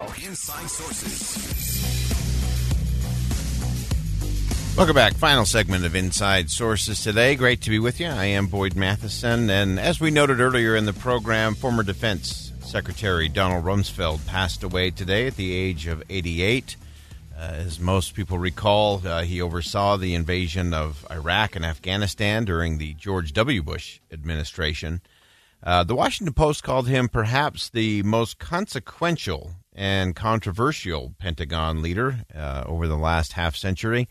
Inside Sources. Welcome back. Final segment of Inside Sources today. Great to be with you. I am Boyd Matheson. And as we noted earlier in the program, former Defense Secretary Donald Rumsfeld passed away today at the age of 88. Uh, as most people recall, uh, he oversaw the invasion of Iraq and Afghanistan during the George W. Bush administration. Uh, the Washington Post called him perhaps the most consequential and controversial Pentagon leader uh, over the last half century.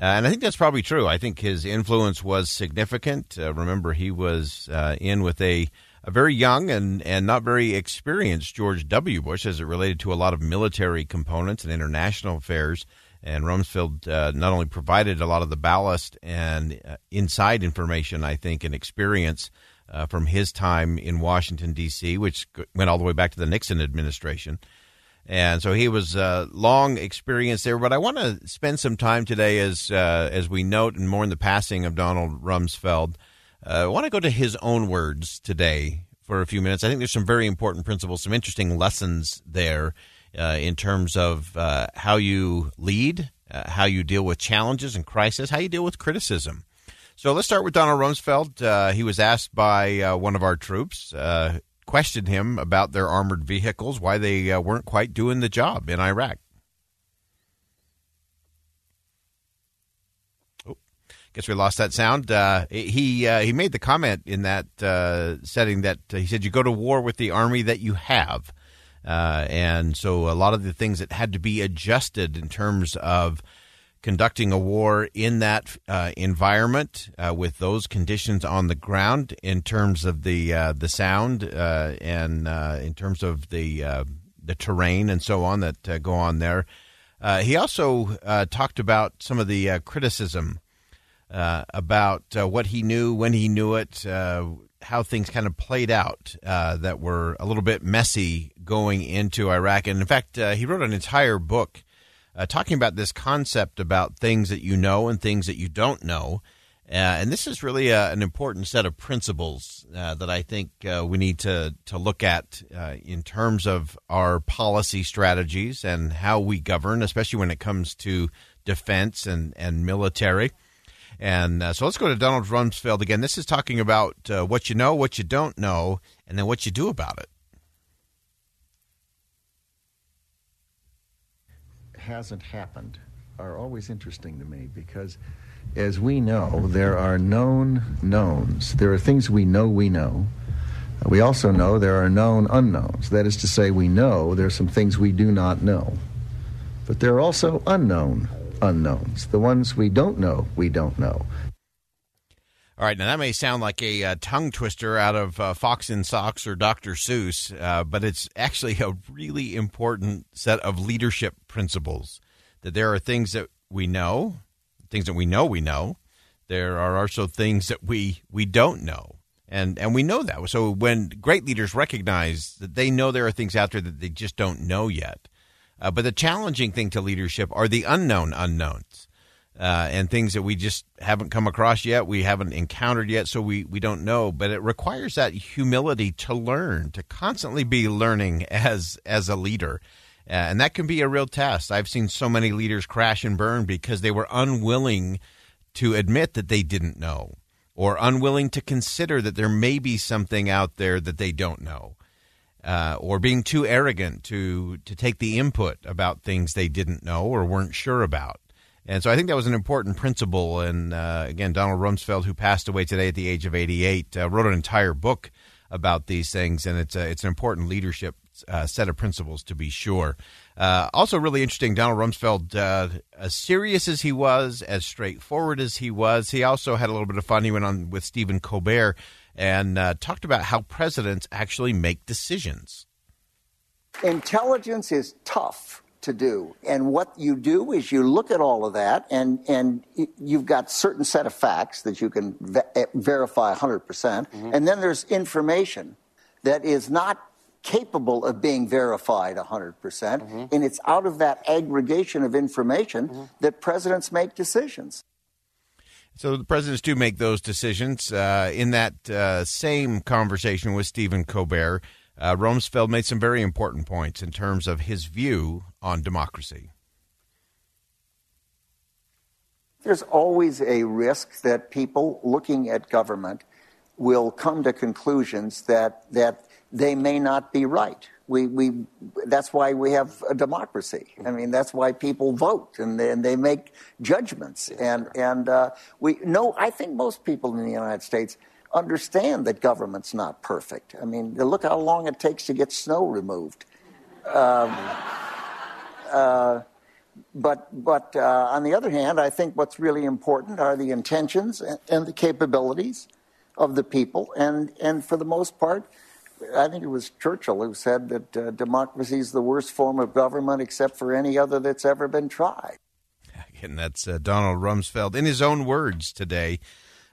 Uh, and I think that's probably true. I think his influence was significant. Uh, remember, he was in with a a very young and, and not very experienced George W. Bush as it related to a lot of military components and international affairs. And Rumsfeld uh, not only provided a lot of the ballast and uh, inside information, I think, and experience uh, from his time in Washington, D.C., which went all the way back to the Nixon administration. And so he was uh, long experience there. But I want to spend some time today as, uh, as we note, and mourn the passing of Donald Rumsfeld. Uh, I want to go to his own words today for a few minutes. I think there's some very important principles, some interesting lessons there uh, in terms of uh, how you lead, uh, how you deal with challenges and crisis, how you deal with criticism. So let's start with Donald Rumsfeld. He was asked by one of our troops, questioned him about their armored vehicles, why they weren't quite doing the job in Iraq. guess we lost that sound. Uh, he uh, he made the comment in that uh, setting that uh, he said you go to war with the army that you have, uh, and so a lot of the things that had to be adjusted in terms of conducting a war in that uh, environment with those conditions on the ground, in terms of the the sound and in terms of the the terrain and so on that go on there. he also talked about some of the criticism uh, about uh, what he knew, when he knew it, uh, how things kind of played out uh, that were a little bit messy going into Iraq. And in fact, uh, he wrote an entire book uh, talking about this concept about things that you know and things that you don't know. and this is really a, an important set of principles that I think we need to, to look at in terms of our policy strategies and how we govern, especially when it comes to defense and, and military. And uh, so let's go to Donald Rumsfeld again. This is talking about uh, what you know, what you don't know, and then what you do about it. Hasn't happened are always interesting to me because, as we know, there are known knowns. There are things we know we know. We also know there are known unknowns. That is to say, we know there are some things we do not know. But there are also unknown unknowns. The ones we don't know, we don't know. All right, now that may sound like a uh, tongue twister out of uh, Fox in Socks or Dr. Seuss, uh, but it's actually a really important set of leadership principles. That there are things that we know, things that we know we know. There are also things that we we don't know, and and we know that. So when great leaders recognize that they know there are things out there that they just don't know yet, uh, but the challenging thing to leadership are the unknown unknowns uh, and things that we just haven't come across yet, we haven't encountered yet, so we, we don't know. But it requires that humility to learn, to constantly be learning as as a leader. Uh, and that can be a real test. I've seen so many leaders crash and burn because they were unwilling to admit that they didn't know or unwilling to consider that there may be something out there that they don't know. uh, or being too arrogant to to take the input about things they didn't know or weren't sure about. And so I think that was an important principle. And uh, again, Donald Rumsfeld, who passed away today at the age of 88, uh, wrote an entire book about these things, and it's a, it's an important leadership uh, set of principles to be sure. Uh, also, really interesting. Donald Rumsfeld, uh, as serious as he was, as straightforward as he was, he also had a little bit of fun. He went on with Stephen Colbert and uh, talked about how presidents actually make decisions. Intelligence is tough to do. And what you do is you look at all of that, and, and you've got certain set of facts that you can ve- eh, verify 100%. percent mm hmm And then there's information that is not capable of being verified 100%. percent mm-hmm. And it's out of that aggregation of information mm-hmm. that presidents make decisions. So the presidents do make those decisions. Uh, in that uh, same conversation with Stephen Colbert, uh, Rumsfeld made some very important points in terms of his view on democracy. There's always a risk that people looking at government will come to conclusions that, that they may not be right. We, we, that's why we have a democracy. I mean, that's why people vote and they, and they make judgments. And, and uh, we know, I think most people in the United States understand that government's not perfect. I mean, look how long it takes to get snow removed. Um, uh, but but uh, on the other hand, I think what's really important are the intentions and, and, the capabilities of the people. And, and for the most part, I think it was Churchill who said that uh, democracy is the worst form of government except for any other that's ever been tried. And that's uh, Donald Rumsfeld in his own words today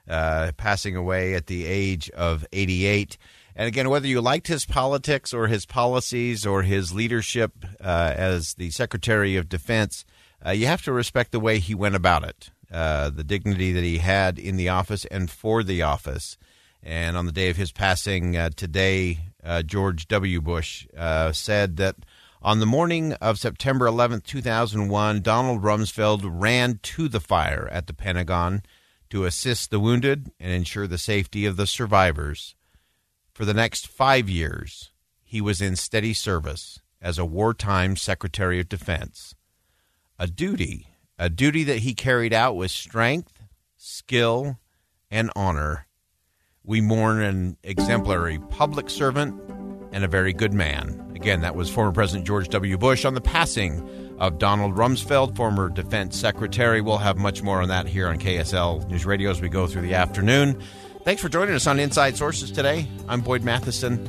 uh, passing away at the age of 88. And again, whether you liked his politics or his policies or his leadership uh, as the Secretary of Defense, uh, you have to respect the way he went about it, uh, the dignity that he had in the office and for the office. And on the day of his passing uh, today, uh, George W. Bush said that on the morning of September 11th, 2001, Donald Rumsfeld ran to the fire at the Pentagon to assist the wounded and ensure the safety of the survivors. For the next five years, he was in steady service as a wartime Secretary of Defense. A duty, a duty that he carried out with strength, skill, and honor. We mourn an exemplary public servant and a very good man. Again, that was former President George W. Bush on the passing of Donald Rumsfeld, former defense secretary. We'll have much more on that here on KSL News Radio as we go through the afternoon. Thanks for joining us on Inside Sources today. I'm Boyd Matheson.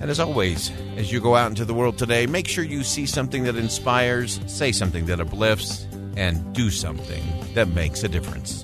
And as always, as you go out into the world today, make sure you see something that inspires, say something that uplifts, and do something that makes a difference.